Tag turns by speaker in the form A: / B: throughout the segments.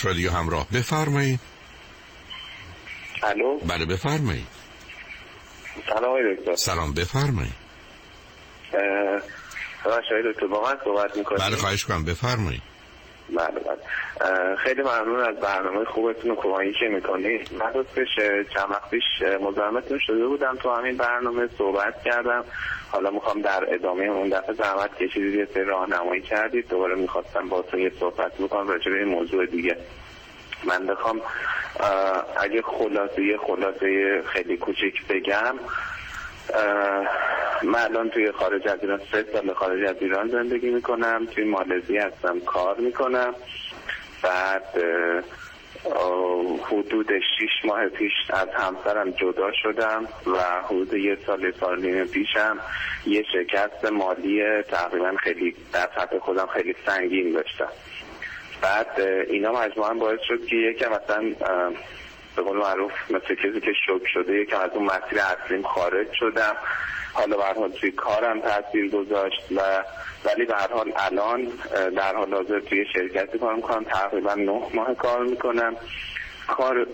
A: پیش رادیو همراه. بفرمایید.
B: الو؟
A: بله بفرمایید.
B: سلام دکتر.
A: سلام بفرمایید.
B: شاید دکتر با من صحبت می‌کنید
A: بله خواهش کنم بفرمایید.
B: بله بله. خیلی ممنون از برنامه خوبتون و کمایی که می‌کنید. من دوستش چند وقت پیش مزاحمتون شده بودم تو همین برنامه صحبت کردم. حالا می‌خوام در ادامه اون دفعه زحمت کشیدید یه سری راهنمایی کردید. دوباره می‌خواستم با تو یه صحبت بکنم راجع به این موضوع دیگه. من بخوام اگه خلاصه یه خلاصه خیلی کوچیک بگم. من الان توی خارج از ایران سه سال خارج از ایران زندگی می‌کنم توی مالزی هستم کار می‌کنم. بعد حدود شیش ماه پیش از همسرم جدا شدم و حدود یه سال سال نیم پیشم یه شکست مالی تقریبا خیلی در سطح خودم خیلی سنگین داشتم. بعد اینا مجموعا باعث شد که یکم مثلا به قول معروف مثل کسی که شک شده یکم از اون مسیر اصلیم خارج شدم. حالا به حال توی کارم تاثیر گذاشت و ولی به هر حال الان در حال حاضر توی شرکتی کار می‌کنم. تقریبا نه ماه کار می‌کنم. کار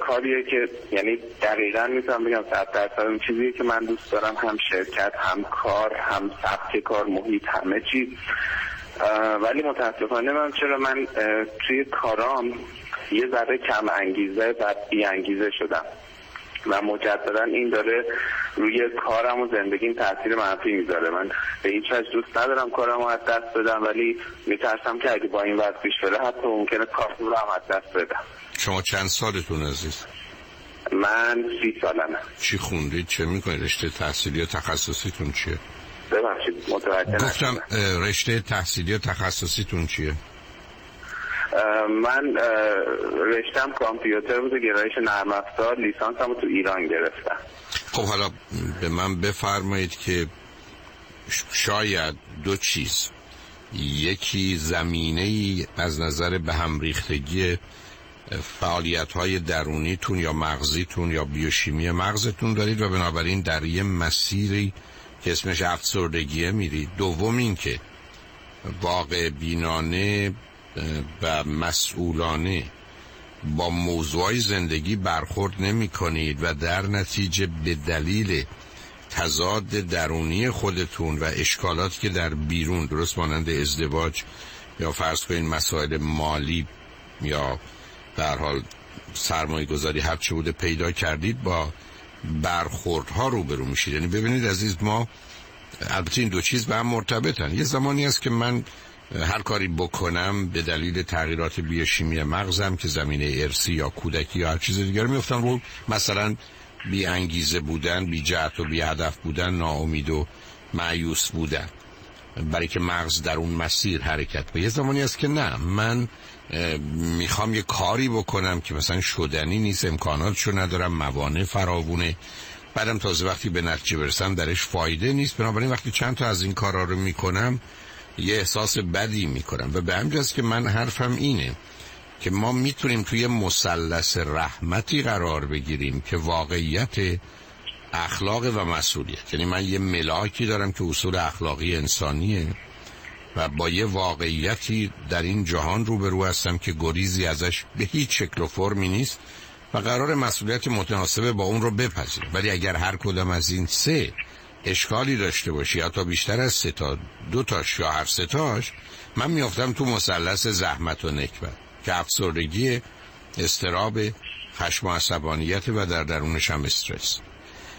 B: کاریه که یعنی دقیقا می‌تونم بگم صد درصد اون چیزیه که من دوست دارم. هم شرکت هم کار هم سبک کار محیط همه چیز ولی متاسفانه من چرا من توی کارام یه ذره کم انگیزه و بی انگیزه شدم. و مجددا این داره روی کارم و زندگیم تاثیر منفی می‌ذاره. من به هیچ وجه دوست ندارم کارم رو از دست بدم ولی میترسم که اگه با این وقت پیش بره حتی ممکنه کار رو هم از دست بدم.
A: شما چند سالتون عزیز؟
B: من سی سالمه.
A: چی خوندید؟ چه می‌کنید؟ رشته تحصیلی و تخصصیتون چیه؟
B: ببخشید متوجه
A: گفتم رشته تحصیلی و تخصصیتون چیه؟
B: من رشتم کامپیوتر بود و گرایش نرم افزار لیسانس تو ایران گرفتم.
A: خب حالا به من بفرمایید که شاید دو چیز. یکی زمینه ای از نظر به هم ریختگی فعالیت های درونیتون یا مغزیتون یا بیوشیمی مغزتون دارید و بنابراین در یه مسیری که اسمش افسردگیه میرید. دوم این که واقع بینانه و مسئولانه با موضوع زندگی برخورد نمی کنید و در نتیجه به دلیل تضاد درونی خودتون و اشکالات که در بیرون درست مانند ازدواج یا فرض کنید مسائل مالی یا در حال سرمایه گذاری هر چه بوده پیدا کردید با برخوردها روبرو میشید. یعنی ببینید عزیز ما البته این دو چیز به هم مرتبطن. یه زمانی است که من هر کاری بکنم به دلیل تغییرات بیوشیمی مغزم که زمینه ارسی یا کودکی یا هر چیز دیگر میفتم رو مثلا بی انگیزه بودن بی جهت و بی هدف بودن ناامید و معیوس بودن. برای که مغز در اون مسیر حرکت به یه زمانی است که نه من می‌خوام یه کاری بکنم که مثلا شدنی نیست امکاناتشو ندارم موانع فراوونه. بعدم تازه وقتی به نتیجه برسم درش فایده نیست. بنابراین وقتی چند تا از این کارا رو می‌کنم یه احساس بدی می‌کنم و به همجاست که من حرفم اینه که ما می‌تونیم توی مثلث رحمتی قرار بگیریم که واقعیت اخلاق و مسئولیت. یعنی من یه ملاکی دارم که اصول اخلاقی انسانیه و با یه واقعیتی در این جهان روبرو هستم که گریزی ازش به هیچ شکل و فرمی نیست و قرار مسئولیت متناسبه با اون رو بپذیرم. ولی اگر هر کدام از این سه اشکالی داشته باشی یا تا بیشتر از سه تا دو تاش یا هر سه تاش من میافتم تو مثلث زحمت و نکبت که افسردگی استراب خشم و عصبانیت و در درونش هم استرس.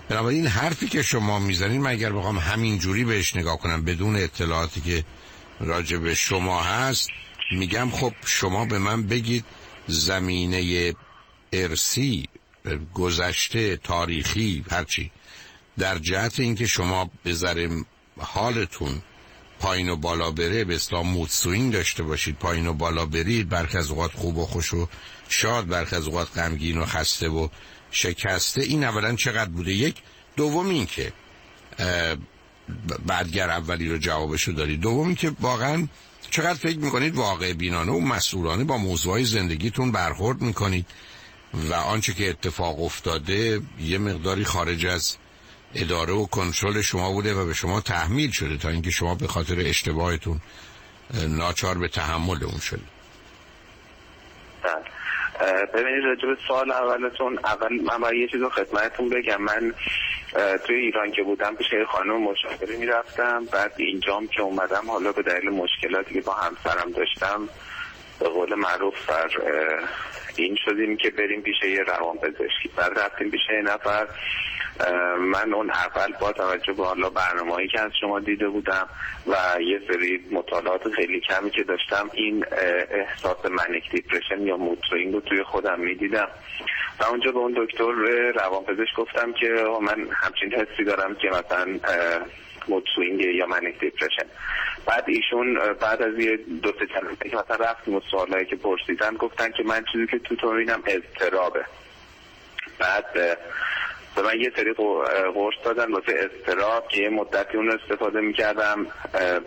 A: بنابراین حرفی که شما می‌زنید من اگر بخوام همین جوری بهش نگاه کنم بدون اطلاعاتی که راجع به شما هست میگم خب شما به من بگید زمینه ارسی گذشته تاریخی هرچی. در جهت اینکه شما به حالتون پایین و بالا بره به اصطلاح مود سوینگ داشته باشید پایین و بالا برید برخ از اوقات خوب و خوش و شاد برخ از اوقات غمگین و خسته و شکسته. این اولا چقدر بوده؟ یک. دوم این که بعدگر اولی رو جوابشو دارید دوم این که واقعا چقدر فکر می‌کنید واقع بینانه و مسئولانه با موضوعی زندگیتون برخورد می‌کنید و آنچه که اتفاق افتاده یه مقداری خارج از اداره و کنترل شما بوده و به شما تحمیل شده تا اینکه شما به خاطر اشتباهتون ناچار به تحمل اون شدید.
B: هستن ببینید راجب سال اولتون اول من باید یه چیز رو خدمتتون بگم. من توی ایران که بودم پیش خانم مشاوره می‌رفتم. بعد اینجام که اومدم حالا به دلیل مشکلاتی که با همسرم داشتم به قول معروف بر این شدیم که بریم پیش یه روان پزشکی بعد رفتیم پیش یه نفر. من اون اول با توجه به حالا برنامه‌ای که از شما دیده بودم و یه سری مطالعات خیلی کمی که داشتم این احساس منیک دیپرشن یا موترینگ رو توی خودم می‌دیدم. و اونجا به اون دکتر روانپزشک گفتم که من همچین حسی دارم که مثلا مود یا منیک دیپرشن بعد ایشون بعد از یه دو سه کلمه که مثلا رفتیم و سوالایی که پرسیدن گفتن که من چیزی که تو تورینم اضطرابه. بعد به من یه سری قرص دادن واسه استراب که یه مدتی اون استفاده می‌کردم.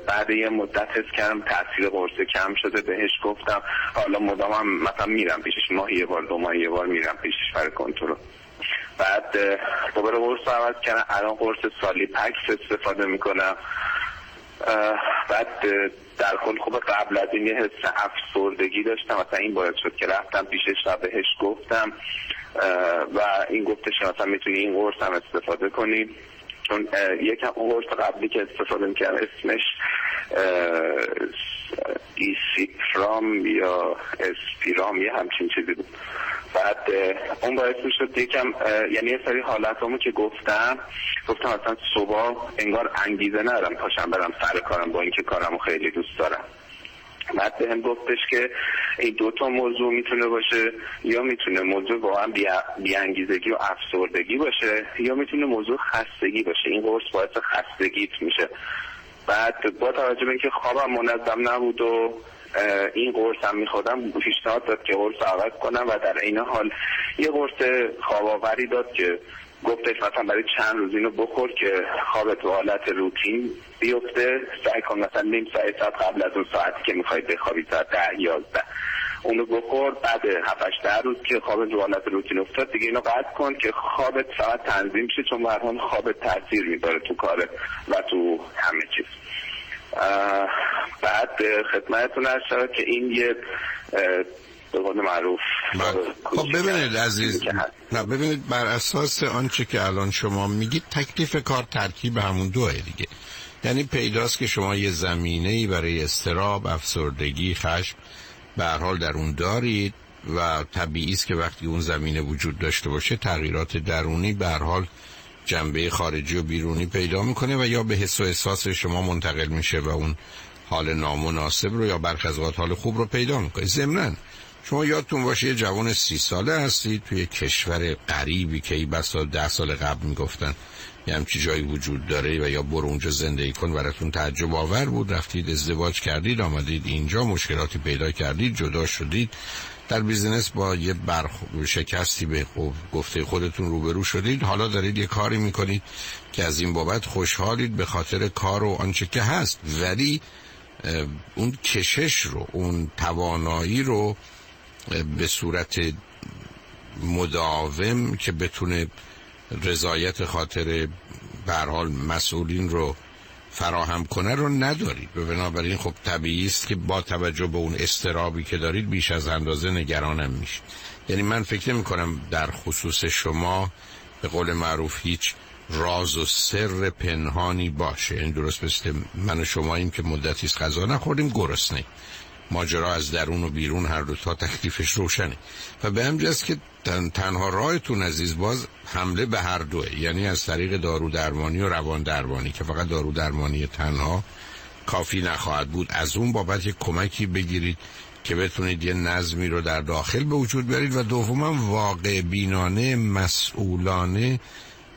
B: بعد یه مدت حس کردم تاثیر قرص کم شده بهش گفتم. حالا مدام مثلا میرم پیشش ماه یه بار دو ماه یه بار میرم پیشش برای کنترل. بعد دوباره قرص رو عوض کردم. الان قرص سالی پکس استفاده می‌کنم. بعد در کل خوب قبل از این یه حس افسردگی داشتم. مثلا این باید شد که رفتم پیشش و بهش گفتم. و این گفتش مثلا می‌تونی این قرص هم استفاده کنی. چون یکم اون قرص قبلی که استفاده می‌کردم اسمش ایسیپرام یا اسپیرام یه همچین چیزی بود. بعد اون باعث می‌شد یکم یعنی یه سری حالت که گفتم گفتم اصلا صبح انگار انگیزه ندارم پاشم برم سر کارم با اینکه کارمو خیلی دوست دارم. بعد به هم گفتش که این دو تا موضوع می‌تونه باشه یا می‌تونه موضوع واقعا بیانگیزگی و افسردگی باشه یا می‌تونه موضوع خستگی باشه. این قرص باعث خستگیت میشه. بعد با توجه به اینکه خوابم منظم نبود و این قرص هم میخوادم پیشنهاد داد که قرص عوض کنم و در این حال یه قرص خواباوری داد که گفتش مثلا برای چند روز اینو بخور که خوابت تو حالت روتین بیفته. سعی کن مثلا نیم ساعت قبل از اون ساعتی که می‌خوای بخوابی ساعت ده یازده اونو بخور. بعد هفتش ده روز که خواب تو حالت روتین افتاد دیگه اینو قطع کن که خوابت فقط تنظیم شه چون برهان خوابت تاثیر میداره تو کارت و تو همه چیز. بعد خدمتتون هست که این یه به قول معروف
A: بله. خب ببینید عزیز. نه ببینید بر اساس آنچه که الان شما میگید تکلیف کار ترکیب همون دوه دیگه. یعنی پیداست که شما یه زمینه ای برای استراب افسردگی خشم به حال در اون دارید و طبیعی است که وقتی اون زمینه وجود داشته باشه تغییرات درونی به حال جنبه خارجی و بیرونی پیدا می‌کنه و یا به حس و احساس شما منتقل میشه و اون حال نامناسب رو یا برخ از حال خوب رو پیدا می‌کنه. ضمناً شما یادتون باشه یه جوان سی ساله هستید توی کشور غریبی که ای بسا ده سال قبل می‌گفتن یه همچی جایی وجود داره و یا برو اونجا زندگی کن براتون تعجب آور بود. رفتید ازدواج کردید آمدید اینجا مشکلاتی پیدا کردید جدا شدید. در بیزینس با یه برخ... شکستی به گفته خودتون روبرو شدید. حالا دارید یه کاری می‌کنید که از این بابت خوشحالید به خاطر کار و آنچه که هست. ولی اون کشش رو اون توانایی رو به صورت مداوم که بتونه رضایت خاطر حال مسئولین رو فراهم کنه رو ندارید و بنابراین خب طبیعی است که با توجه به اون استرابی که دارید بیش از اندازه نگرانم میشه یعنی من فکر نمی کنم در خصوص شما به قول معروف هیچ راز و سر پنهانی باشه. این درست مثل من و شما این که مدتی غذا نخوردیم گرسنه. ماجرا از درون و بیرون هر دو تا تکلیفش روشنه. و به همجاست که تنها راهتون عزیز باز حمله به هر دوه. یعنی از طریق دارو درمانی و روان درمانی که فقط دارو درمانی تنها کافی نخواهد بود. از اون بابت یک کمکی بگیرید که بتونید یه نظمی رو در داخل به وجود برید و دوما واقع بینانه مسئولانه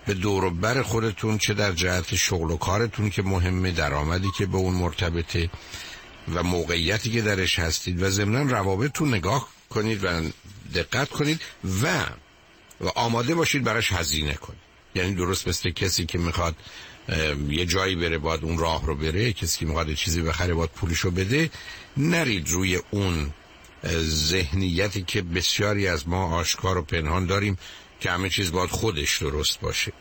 A: به دور بر خودتون چه در جهت شغل و کارتون که مهمه درآمدی که به اون مرتبطه. و موقعیتی که درش هستید و ضمنا روابطتون نگاه کنید و دقت کنید و و آماده باشید براش هزینه کنید. یعنی درست مثل کسی که می‌خواد یه جایی بره باید اون راه رو بره کسی که می‌خواد چیزی بخره باید پولشو بده نرید روی اون ذهنیتی که بسیاری از ما آشکار و پنهان داریم که همه چیز باید خودش درست باشه.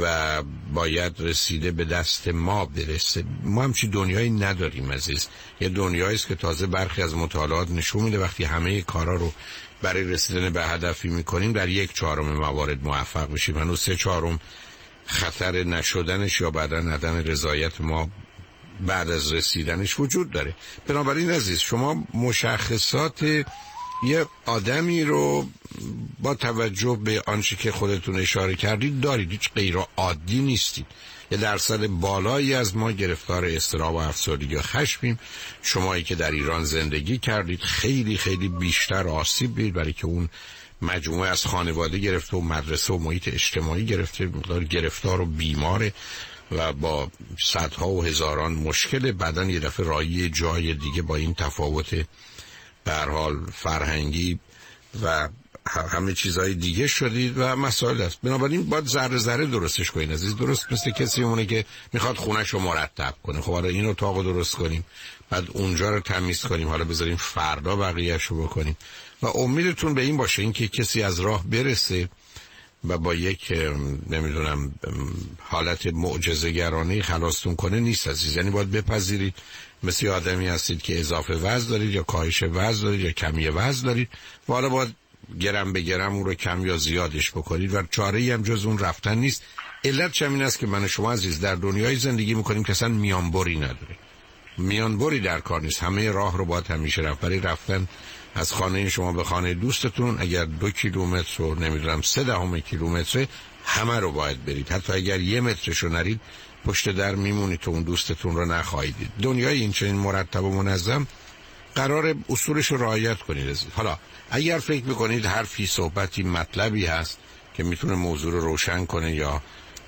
A: و باید رسیده به دست ما برسه. ما همچی دنیایی نداریم عزیز. یه دنیایی است که تازه برخی از مطالعات نشون میده وقتی همه کارا رو برای رسیدن به هدفی می‌کنیم در یک چهارم موارد موفق میشیم. هنوز سه چهارم خطر نشدنش یا بعدا ندن رضایت ما بعد از رسیدنش وجود داره. بنابراین عزیز شما مشخصات یه آدمی رو با توجه به آنچه که خودتون اشاره کردید دارید هیچ غیر عادی نیستید. یه درصد بالایی از ما گرفتار استراب و افسردگی و خشمیم. شمایی که در ایران زندگی کردید خیلی خیلی بیشتر آسیب بید برای که اون مجموعه از خانواده گرفته و مدرسه و محیط اجتماعی گرفته. مقدار گرفتار و بیماره و با صدها و هزاران مشکل. بعدا یه دفعه رایی جای دیگه با این تفاوت به حال فرهنگی و همه چیزهای دیگه شدید و مسائل است. بنابراین باید ذره ذره درستش کنید عزیز. درست مثل کسی مونه که می‌خواد خونش رو مرتب کنه. خب حالا این اتاق رو درست کنیم بعد اونجا رو تمیز کنیم حالا بذاریم فردا بقیهش رو بکنیم. و امیدتون به این باشه اینکه کسی از راه برسه و با یک نمی‌دونم حالت معجزه‌گرانه خلاصتون کنه نیست عزیز. یعنی باید بپذیرید. مثل آدمی هستید که اضافه وزن دارید یا کاهش وزن دارید یا کمی وزن دارید. و حالا باید گرم به گرم اون رو کم یا زیادش بکنید و چاره ای هم جز اون رفتن نیست. علت چمین است که من شما عزیز در دنیای زندگی می‌کنیم که اصلا میانبری نداره میانبری در کار نیست. همه راه رو باید همیشه رفت. رفتن از خانه شما به خانه دوستتون. اگر دو کیلومتر رو نمی‌دونم سه دهم کیلومتر همه رو باید برید. حتی اگر یه مترشو نرید پشت در میمونید تو اون دوستتون رو نخواهید دنیای این چنین مرتب و منظم قرار اصولش رو رعایت کنید حالا اگر فکر می‌کنید حرفی صحبتی مطلبی هست که می‌تونه موضوع رو روشن کنه یا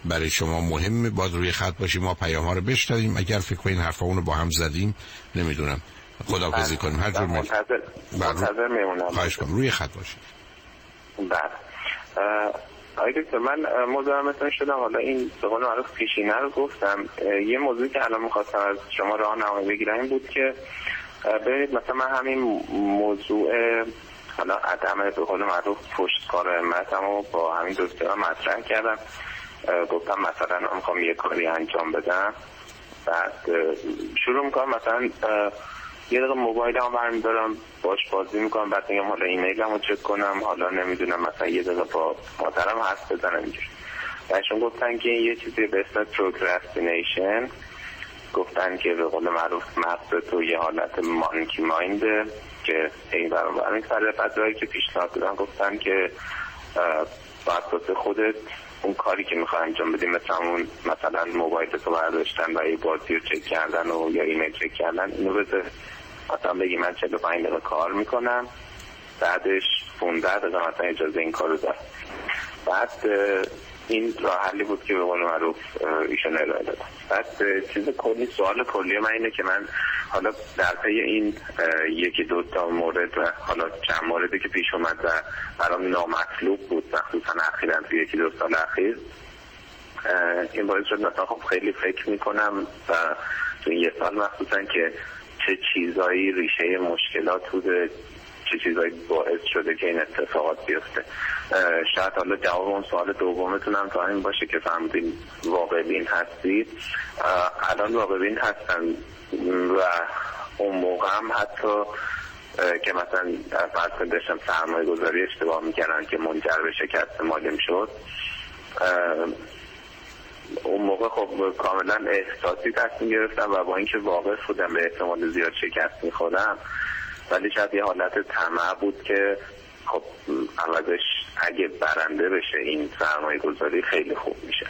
A: برای شما مهمه باید روی خط باشیم ما پیام ها رو بشنویم. اگر فکر کنید حرفا رو با هم زدیم نمی‌دونم. خدافزی کنیم. هر جور
B: منتظر, منتظر میمونم.
A: خواهش کنم روی خط باشید.
B: بله. آقای دکتر من مزاحمتون شدم. حالا این قول معروف پیشینه رو گفتم. یه موضوعی که الان می‌خواستم از شما راهنمایی بگیرم این بود که ببینید مثلا من همین موضوع حالا عدم به قول معروف پشت کار امتم با همین دکتر مطرح کردم. گفتم مثلا من می‌خوام یه کاری انجام بدم. بعد شروع می‌کنم مثلا یه دقیقه موبایل هم برمیدارم باش بازی می‌کنم بعد میگم حالا ایمیل رو چک کنم حالا نمی‌دونم مثلا یه دقیقه با مادرم حرف بزنم اینجوری. بهشون گفتن که یه چیزی به اسم procrastination گفتن که به قول معروف مغز تو یه حالت monkey mind ه که این برام میگذره بعد که پیشنهاد دادن گفتن که باید خودت اون کاری که می‌خوای انجام بدیم مثلا اون مثلا موبایل تو برداشتن و یه بازی رو چک کردن و یا ایمیل چک کردن اینو بذار. مثلا بگی من 45 دقیقه کار می‌کنم بعدش 15 دقیقه مثلا اجازه این کارو دارم بعد این راه حلی بود که به قول معروف ایشون ارائه دادم بعد چیز کلی سوال کلی من اینه که من حالا در پی این یکی دو تا مورد و حالا چند موردی که پیش اومد و برام نامطلوب بود مخصوصا اخیرا توی یکی دو سال اخیر این باعث شد مثلا خب خیلی فکر می‌کنم و تو یه سال مخصوصا که چه چیزایی ریشه مشکلات بوده چه چیزایی باعث شده که این اتفاقات بیفته؟ شاید حالا جواب اون سوال دومتون هم تا این باشه که فهمیدین واقع بین هستید. الان واقع بین هستن و اون موقع هم حتی که مثلا فرض داشتم سرمایه گذاری اشتباه می‌کردن که منجر به شکست مالیم شد. اون موقع خب کاملا احساسی تصمیم گرفتم و با اینکه واقع بودم به احتمال زیاد شکست می‌خورم ولی شاید یه حالت طمع بود که خب عوضش اگه برنده بشه این سرمایه گذاری خیلی خوب میشه.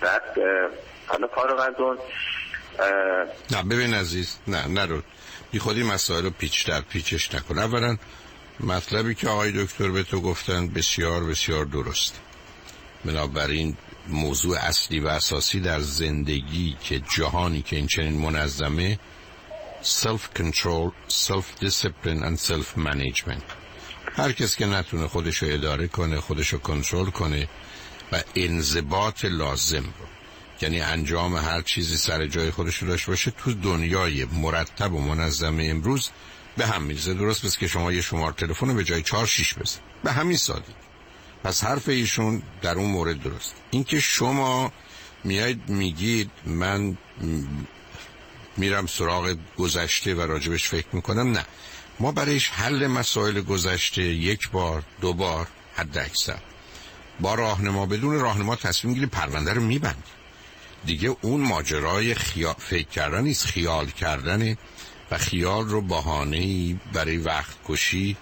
B: بعد حالا فارغ از
A: نه ببین عزیز نه نرو بی خودی مسائل رو پیچ در پیچش نکن. اولا مطلبی که آقای دکتر به تو گفتن بسیار بسیار درست. بنابراین موضوع اصلی و اساسی در زندگی که جهانی که این چنین منظمه self control, self discipline and self management هر کس که نتونه خودش رو اداره کنه خودش رو کنترل کنه و انضباط لازم رو یعنی انجام هر چیزی سر جای خودش رو داشته باشه تو دنیای مرتب و منظم امروز به هم میزه درست بس که شما یه شمار تلفن رو به جای چهار شیش بزن. به همین سادی پس حرف ایشون در اون مورد درست. اینکه شما میاید میگید من میرم سراغ گذشته و راجبش فکر می‌کنم. نه. ما برایش حل مسائل گذشته یک بار دو بار حد اکثر با راهنما بدون راهنما تصمیم گیری پرونده رو میبند دیگه اون ماجرای خیال فکر کردن نیست. خیال کردن و خیال رو بهانه برای وقت کشی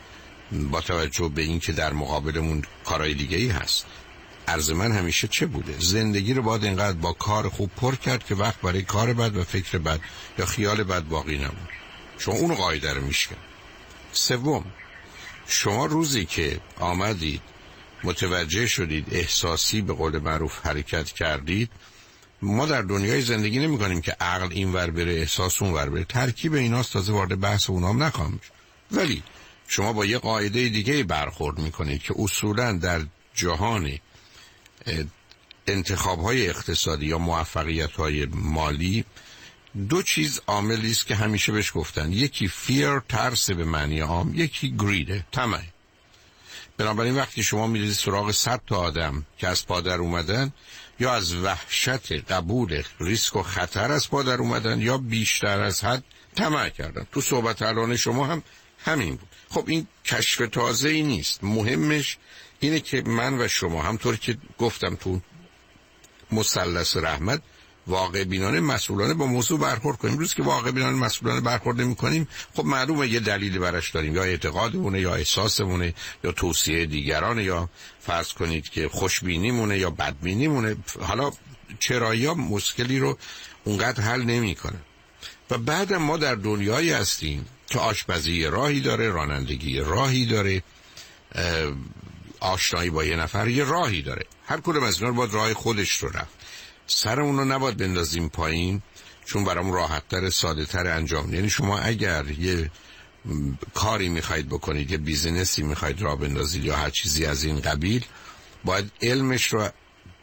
A: با توجه به اینکه در مقابلمون کارهای دیگه ای هست. عرض من همیشه چه بوده؟ زندگی رو باید اینقدر با کار خوب پر کرد که وقت برای کار بد و فکر بد یا خیال بد باقی نمون شما اون قاعده رو میشکن. سوم شما روزی که آمدید متوجه شدید احساسی به قول معروف حرکت کردید ما در دنیای زندگی نمی کنیم که عقل این ور بره احساس اون ور بره. ترکیب ایناست تازه وارد بحث اونام نخواهم ولی شما با یه قاعده دیگه برخورد می‌کنید که اصولا در جهان انتخاب های اقتصادی یا موفقیت های مالی دو چیز عاملی است که همیشه بهش گفتن. یکی فیر ترس به معنی عام یکی گریده طمع. بنابراین وقتی شما میرید سراغ صد تا آدم که از پادر اومدن یا از وحشت قبول ریسک و خطر از پادر اومدن یا بیشتر از حد طمع کردن. تو صحبت الان شما هم همین بود. خب این کشف تازه ای نیست. مهمش اینه که من و شما همطور که گفتم تو مثلث رحمت واقع بینانه مسئولانه با موضوع برخورد کنیم. روز که واقع بینانه مسئولانه برخورد نمی کنیم خب معلومه یه دلیلی براش داریم. یا اعتقادمونه یا احساسمونه یا توصیه دیگران یا فرض کنید که خوشبینیمونه یا بدبینیمونه. حالا چرا یا مشکلی رو اونقدر حل نمی‌کنه. و بعد ما در دنیایی هستیم که آشپزی راهی داره رانندگی راهی داره آشنایی با یه نفر یه راهی داره. هر کدوم از اینا باید راه خودش رو رفت. سر رو نباید بندازیم پایین چون برام راحتتر ساده تر انجام. یعنی شما اگر یه کاری می‌خواید بکنید یه بیزینسی می‌خواید را بندازید یا هر چیزی از این قبیل باید علمش رو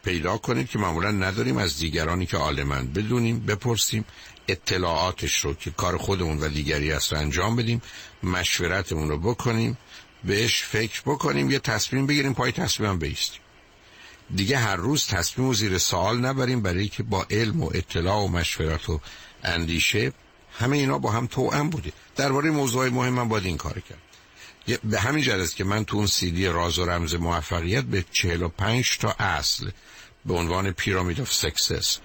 A: پیدا کنید که معمولا نداریم. از دیگرانی که عالمن بدونیم بپرسیم اطلاعاتش رو که کار خودمون و دیگری است رو انجام بدیم مشورتمون رو بکنیم. بهش فکر بکنیم یه تصمیم بگیریم پای تصمیمم بیستیم. دیگه هر روز تصمیم و زیر سوال نبریم برای که با علم و اطلاع و مشورت و اندیشه همه اینا با هم توأم بوده. درباره موضوع مهم من باید این کار کرد. به همین جهته که من تو اون سیدی راز و رمز موفقیت به 45 تا اصل به عنوان pyramid of success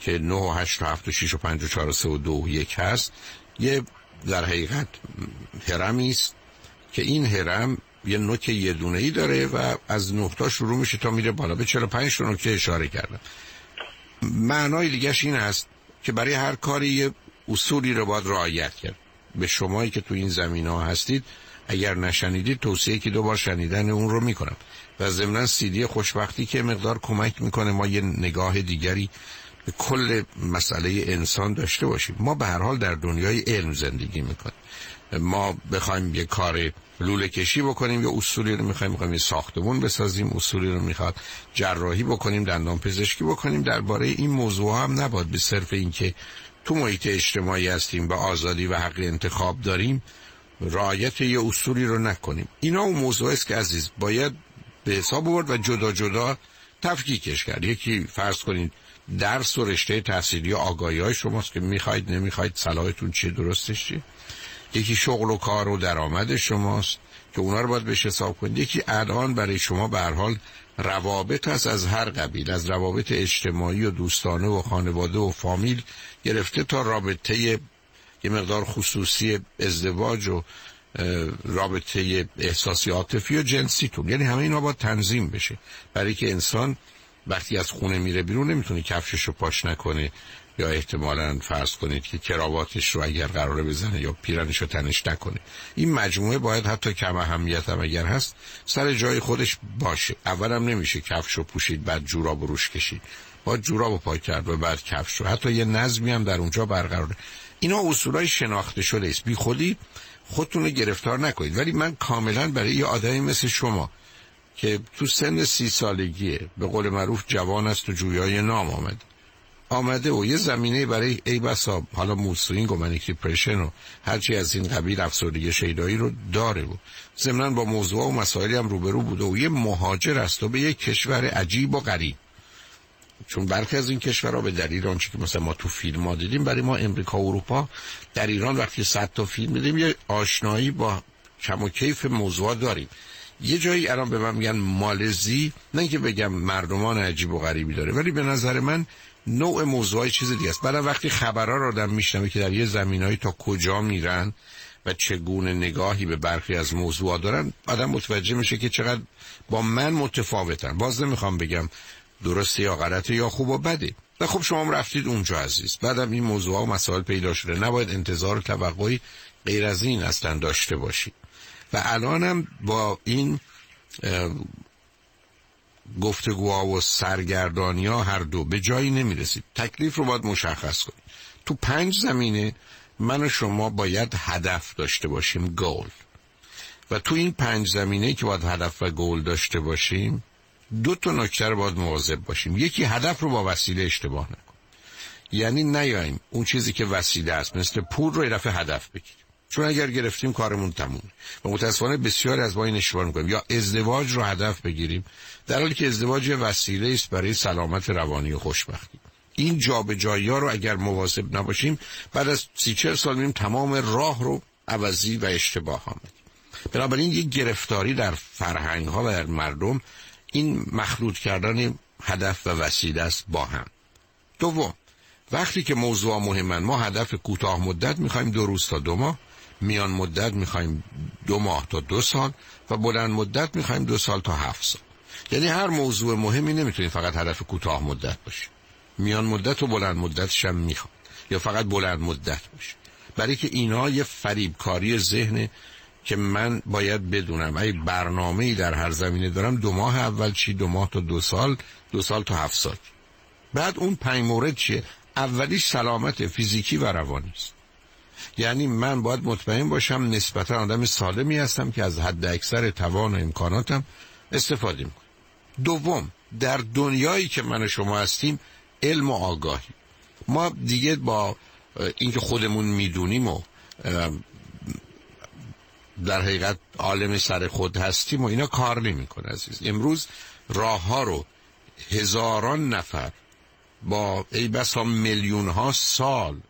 A: که 9 و 8 و 7 و 6 و 5 و 4 و 3 و 2 و 1 هست یه در حقیقت هرمی است. که این هرم یه نوک یه دونه ای داره و از نقطه شروع میشه تا میره بالا. به 45 تا نکته اشاره کردم. معنای دیگهش این است که برای هر کاری یه اصولی رو باید رعایت کرد. به شمایی که تو این زمین ها هستید اگر نشنیدید توصیه که دوبار شنیدن اون رو می‌کنم. و ضمنا سیدی خوشبختی که مقدار کمک می‌کنه ما یه نگاه دیگری به کل مسئله انسان داشته باشیم. ما به هر حال در دنیای علم زندگی می‌کنیم. ما بخوایم یه کار لوله کشی بکنیم یا اصولی رو می‌خوایم می‌خوایم ساختمون بسازیم اصولی رو می‌خواد جراحی بکنیم دندان پزشکی بکنیم درباره این موضوع هم نباد به صرف اینکه تو محیط اجتماعی هستیم به آزادی و حق انتخاب داریم رعایت یه اصولی رو نکنیم. اینا اون موضوع است که عزیز باید به حساب برد و جدا جدا تفکیکش کرد. یکی فرض کنید درس و رشته تحصیلی آگاهی های شماست که می‌خواید نمی‌خواید صلاحتون چیه درستش چیه؟ یکی شغل و کار و درآمد شماست که اونا رو باید بهش حساب کنید. یکی الان برای شما به حال روابط هست از هر قبیل از روابط اجتماعی و دوستانه و خانواده و فامیل گرفته تا رابطه یه مقدار خصوصی ازدواج و رابطه احساسی عاطفی و جنسیتون. یعنی همه اینا باید تنظیم بشه. برای که انسان وقتی از خونه میره بیرون نمی‌تونه کفشش رو پاش نکنه. یا احتمالا فرض کنید که کراواتش رو اگر قراره بزنه یا پیرنش رو تنش نکنه. این مجموعه باید حتی کم اهمیت هم اگر هست سر جای خودش باشه. اولم نمیشه کفش رو پوشید بعد جورا بروش کشید. با جورا با پای کرد و بعد کفش رو. حتی یه نظمی هم در اونجا برقراره. اینا اصولای شناخته شده است. بی خودی خودتون رو گرفتار نکنید. ولی من کاملا برای یه آدمی مثل شما که تو سن سی سالگیه به قول معروف جوان است و جویای نام آمد آمده و یه زمینه برای ای بسا حالا mood swing و manic depression و هرچی از این قبیل افسردگی شیدایی رو داره و ضمنا با موضوع و مسائلی هم روبرو بوده و یه مهاجر است و به یک کشور عجیب و غریب. چون برخی از این کشورها به دلیل آنچه که مثلا ما تو فیلم ها دیدیم برای ما امریکا و اروپا در ایران وقتی صد تا فیلم دیدیم یه آشنایی با کم و کیف موضوع داریم. یه جایی الان به من میگن مالزی نه که بگم مردمان عجیب و غریبی داره ولی به نظر من نوع موضوعی چیز دیگه است. بعد وقتی خبرها رو آدم میشنوه که در یه زمینهایی تا کجا میرن و چگونه نگاهی به برخی از موضوعات دارن آدم متوجه میشه که چقدر با من متفاوتن. باز نمی‌خوام بگم درسته یا غلطه یا خوب و بده. و خب شما رفتید اونجا عزیز. بعدم این موضوع و مسائل پیدا شده. نباید انتظار و توقعی غیر از این اصلا داشته باشید و الانم با این گفتگوها و سرگردانی ها هر دو به جایی نمی‌رسید. تکلیف رو باید مشخص کنید. تو پنج زمینه من و شما باید هدف داشته باشیم گول. و تو این پنج زمینه که باید هدف و گول داشته باشیم دو تا نکته رو باید مواظب باشیم. یکی هدف رو با وسیله اشتباه نکن. یعنی نیایم. اون چیزی که وسیله است مثل پول رو دفعه هدف بگیریم. چون اگر گرفتیم کارمون تموم و متاسفانه بسیار از ما این اشتباه می‌کنیم. یا ازدواج رو هدف بگیریم. در حالی که ازدواج وسیله است برای سلامت روانی و خوشبختی. این جابجایی ها رو اگر مواظب نباشیم بعد از سی چل سال میریم تمام راه رو عوضی و اشتباه آمد بنابراین یک گرفتاری در فرهنگ ها و در مردم این مخلوط کردن هدف و وسیله است با هم. دوم وقتی که موضوع مهمن ما هدف کوتاه مدت می‌خوایم دو روز تا دو ماه میان مدت می‌خوایم دو ماه تا دو سال و بلند مدت می‌خوایم دو سال تا هفت سال. یعنی هر موضوع مهمی نمی‌تونید فقط هدف کوتاه مدت باشه میان مدت و بلند مدتش هم می‌خواد. یا فقط بلند مدت باشه برای که اینا یه فریبکاری ذهن که من باید بدونم. اگه برنامه در هر زمینه دارم دو ماه اول چی دو ماه تا دو سال دو سال تا هفت سال. بعد اون پنج مورد چیه؟ اولیش سلامت فیزیکی و روانی است. یعنی من باید مطمئن باشم نسبتا آدم سالمی هستم که از حد اکثر توان و امکاناتم استفاده می‌کنم. دوم در دنیایی که من و شما هستیم علم و آگاهی. ما دیگه با اینکه خودمون می‌دونیم و در حقیقت عالم سر خود هستیم و اینا کار نمی‌کنه عزیز. امروز راه ها رو هزاران نفر با ای بسا میلیون ها سال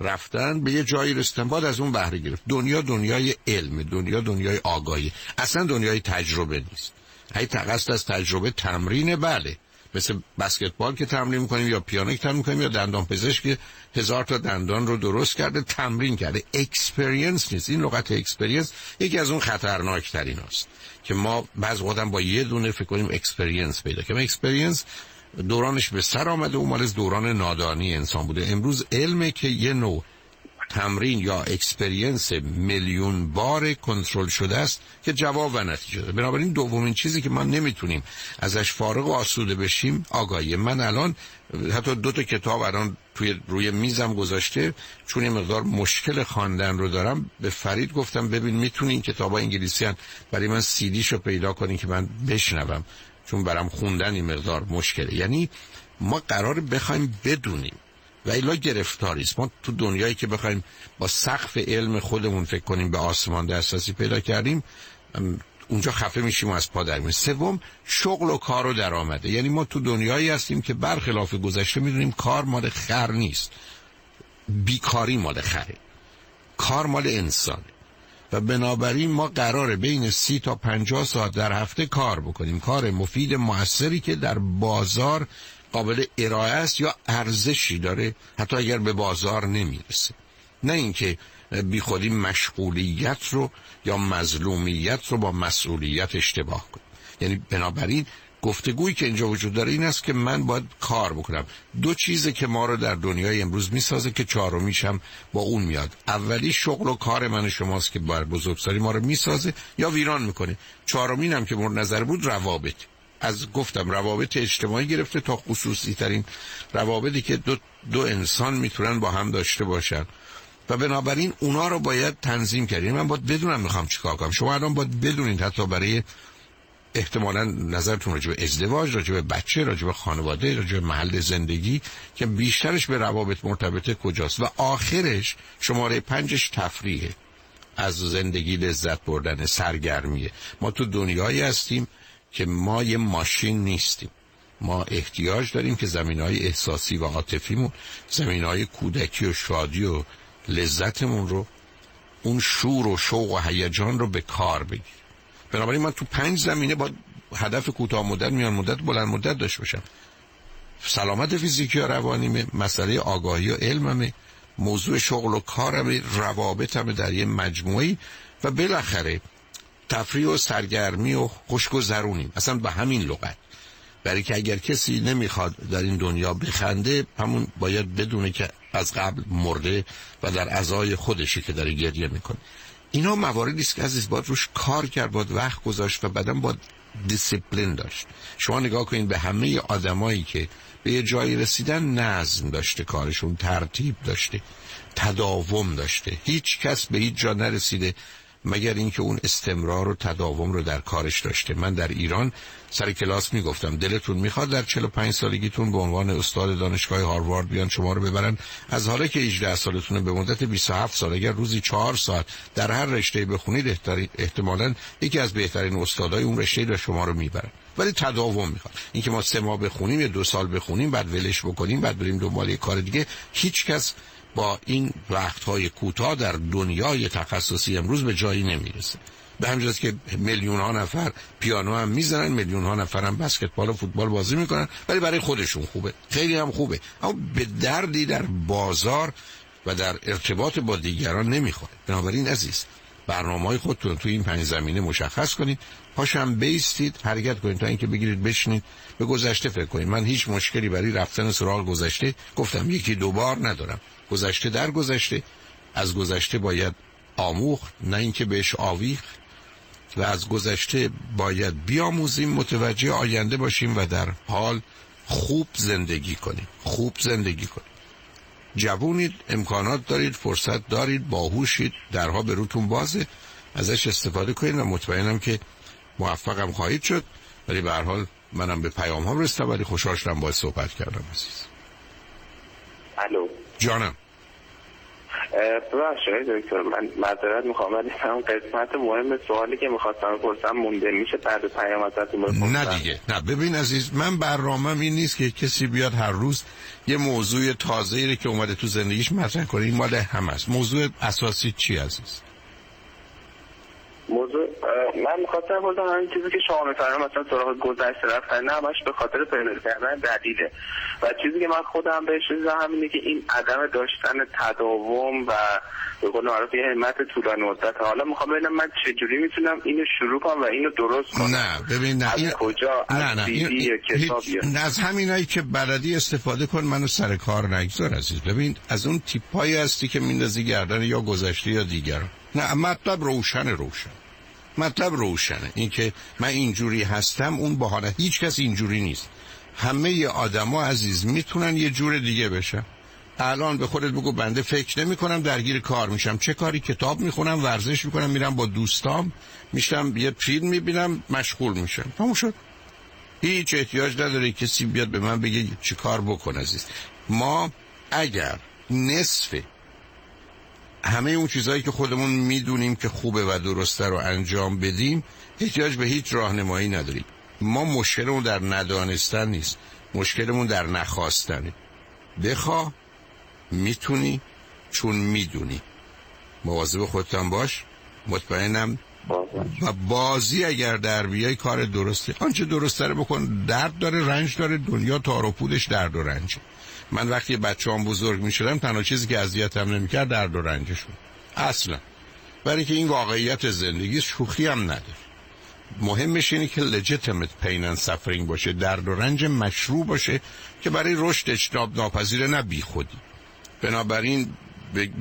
A: رفتن به یه جایی رسیدن بعد از اون بهره گرفت. دنیا دنیای علم دنیا دنیای آگاهی. اصلا دنیای تجربه نیست. هی تقصد از تجربه تمرین بله. مثل بسکتبال که تمرین می‌کنیم یا پیانو که تمرین می‌کنیم یا دندان پزشک که هزار تا دندان رو درست کرده تمرین کرده. experience نیست. این لغت experience یکی از اون خطرناک ترین است که ما بعض وقتا با یه دونه فکر کنیم experience پیدا کنیم. experience دورانش به سر آمده و مال دوران نادانی انسان بوده. امروز علمه که یه نوع تمرین یا experience میلیون بار کنترل شده است که جواب و نتیجه ده بنابراین دومین چیزی که ما نمی‌تونیم ازش فارغ و آسوده بشیم آگاهی. من الان حتی دو تا کتاب الان توی روی میزم گذاشته چون یه مقدار مشکل خواندن رو دارم. به فرید گفتم ببین می‌تونی این کتاب انگلیسی برای من سیدیشو پیدا کنین که من بشنوم چون برام خوندن این مقدار مشکله. یعنی ما قرار بخوایم بدونیم و الا گرفتاری است ما تو دنیایی که بخوایم با سقف علم خودمون فکر کنیم به آسمان دسترسی پیدا کردیم اونجا خفه میشیم و از پا در سوم شغل و کار و درآمده. یعنی ما تو دنیایی هستیم که برخلاف گذشته می‌دونیم کار مال خر نیست. بیکاری مال خره. کار مال انسانه. و بنابراین ما قراره بین سی تا پنجاه ساعت در هفته کار بکنیم. کار مفید موثری که در بازار قابل ارائه است یا ارزشی داره؟ حتی اگر به بازار نمی‌رسه. نه اینکه بی خودی مشغولیت رو یا مظلومیت رو با مسئولیت اشتباه کنیم یعنی بنابراین گفتگویی که اینجا وجود داره این است که من باید کار بکنم. دو چیزی که ما رو در دنیای امروز می‌سازه که چهارمیش هم با اون میاد. اولی شغل و کار من شماست که بر بزرگسالی ما رو می‌سازه یا ویران می‌کنه. چهارمین هم که مورد نظر بود روابط. از گفتم روابط اجتماعی گرفته تا خصوصی ترین روابطی که دو, دو انسان می‌تونن با هم داشته باشن. و بنابراین اونا رو باید تنظیم کرد. یعنی من باید بدونم می‌خوام چیکار کنم. شما الان باید بدونید حتی برای احتمالا نظرتون راجع به ازدواج راجع به بچه راجع به خانواده راجع به محل زندگی که بیشترش به روابط مرتبطه کجاست. و آخرش شماره پنجش تفریحه. از زندگی لذت بردن سرگرمیه. ما تو دنیایی هستیم که ما یه ماشین نیستیم. ما احتیاج داریم که زمین های احساسی و عاطفیمون زمین های کودکی و شادی و لذتمون رو اون شور و شوق و هیجان رو به کار بگیر بنابراین من تو پنج زمینه با هدف کوتاه مدت میان مدت بلند مدت داشته باشم. سلامت فیزیکی و روانیمه مسئله آگاهی و علممه موضوع شغل و کارم روابطم در یه مجموعی و بالاخره تفریح و سرگرمی و خوشگذرونیم اصلا به همین لغت. برای که اگر کسی نمی‌خواد در این دنیا بخنده همون باید بدونه که از قبل مرده و در ازای خودشی که داره گریه می‌کنه. اینا مواردی است که عزیز باید روش کار کرد باید وقت گذاشت و بعدا باید دیسیپلین داشت. شما نگاه کنید به همه آدمایی که به یه جایی رسیدن نظم داشته کارشون ترتیب داشته تداوم داشته. هیچ کس به هیچ جا نرسیده. مگر اینکه اون استمرار و تداوم رو در کارش داشته. من در ایران سر کلاس می‌گفتم دلتون می‌خواد در 45 سالگیتون به عنوان استاد دانشگاه هاروارد بیان شما رو ببرن؟ از حالا که 18 سالتونه به مدت 27 سال اگر روزی 4 ساعت در هر رشته بخونید احتمالا یکی از بهترین استادای اون رشته رو شما رو می‌برن. ولی تداوم می‌خواد. اینکه ما سه ماه بخونیم یا دو سال بخونیم بعد ولش بکنیم بعد بریم دنبال کار دیگه هیچ کس با این وقتهای کوتاه در دنیای تخصصی امروز به جایی نمی‌رسه. به همجاز که میلیون ها نفر پیانو هم می‌زنن میلیون ها نفر هم بسکتبال و فوتبال بازی می‌کنن ولی برای خودشون خوبه. خیلی هم خوبه. اما به دردی در بازار و در ارتباط با دیگران نمی‌خوره. بنابراین عزیز برنامه های خودتون تو این پنج زمینه مشخص کنید. پاشم بیستید حرکت کنید تا اینکه بگیرید بشنید به گذشته فکر کنید. من هیچ مشکلی برای رفتن سراغ گذشته گفتم یکی دو بار ندارم. گذشته در گذشته. از گذشته باید آموخت نه اینکه بهش آویخ و از گذشته باید بیاموزیم متوجه آینده باشیم و در حال خوب زندگی کنیم. خوب زندگی کنیم. جوونید امکانات دارید فرصت دارید باهوشید. درها به روتون بازه. ازش استفاده کنید و مطمئنم که موفقم خواهید شد ولی به حال منم به پیام ها رسیدم ولی خوشحال شدم باید صحبت کردم عزیز.
B: الو.
A: جانم.
B: ببخشید دکتر من معذرت می‌خوام ولی اون قسمت مهم سوالی که می‌خواستم بپرسم مونده میشه بعد پیام ازتون بپرسم.
A: نه دیگه نه. ببین عزیز من برنامه این نیست که کسی بیاد هر روز یه موضوع تازه ای که اومده تو زندگیش مطرح کنه. این مال هم است موضوع اساسی چی عزیز؟
B: موضوع من می‌خواستم بودم همین چیزی که شما میفرمایید مثلا سراغ گذشته رفتن نه همش به خاطر پیدا کردن دلیله و چیزی که من خودم بهش رسیدم همینه که این عدم داشتن تداوم و به قول معروف یه همت طولانی مدت. حالا می‌خوام ببینم من چجوری می‌تونم اینو شروع کنم و اینو درست کنم.
A: نه ببین نه
B: از
A: این...
B: کجا؟
A: نه
B: از
A: نه این... هیچ- نه، از همینایی که بلدی استفاده کن منو سر کار نگذار عزیز. ببین از اون تیپایی هستی که میندازی گردن یا گذشته یا دیگران نه مطلب روشن روشن. مطلب روشنه. این که من اینجوری هستم اون بهانه. هیچ کس اینجوری نیست. همه آدما عزیز می‌تونن یه جور دیگه بشن. الان به خودت بگو بنده فکر نمی کنم درگیر کار میشم. چه کاری؟ کتاب می‌خونم ورزش می‌کنم میرم با دوستام میشم یه فیلم می‌بینم مشغول میشم. تموم شد. هیچ احتیاج نداره کسی بیاد به من بگه چی کار بکن عزیز. ما اگر نصف همه اون چیزهایی که خودمون می‌دونیم که خوبه و درسته رو انجام بدیم احتیاج به هیچ راهنمایی نداریم. ما مشکلمون در ندانستن نیست. مشکلمون در نخواستنه. بخوا می‌تونی چون می‌دونی. مواظب خودتان باش. مطمئنم. و بازی اگر در بیای کار درسته. آنچه درسته رو بکن. درد داره رنج داره. دنیا تار و پودش درد و رنجه. من وقتی بچه هم بزرگ می شدم تنها چیزی که اذیتم نمی‌کرد درد و رنجشون اصلا. برای که این واقعیت زندگی شوخی هم نداره. مهمش اینه که pain and suffering باشه درد و رنج مشروع باشه که برای رشد اجتناب ناپذیره نه بی خودی. بنابراین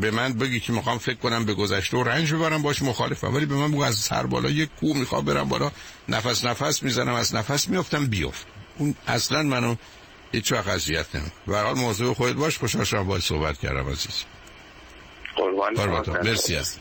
A: به من بگی که می‌خوام فکر کنم به گذشته و رنج ببرم باش مخالفم. ولی به من بگو از سر بالا یک کو می‌خوام برم بالا نفس نفس می‌زنم از نفس میافتم بیفت اون اصلا منو هیچ وقت اذیت هر حال موضوع خودت باش خوشحال شدم باید صحبت کردم عزیز.
B: قربان.
A: مرسی. عزیز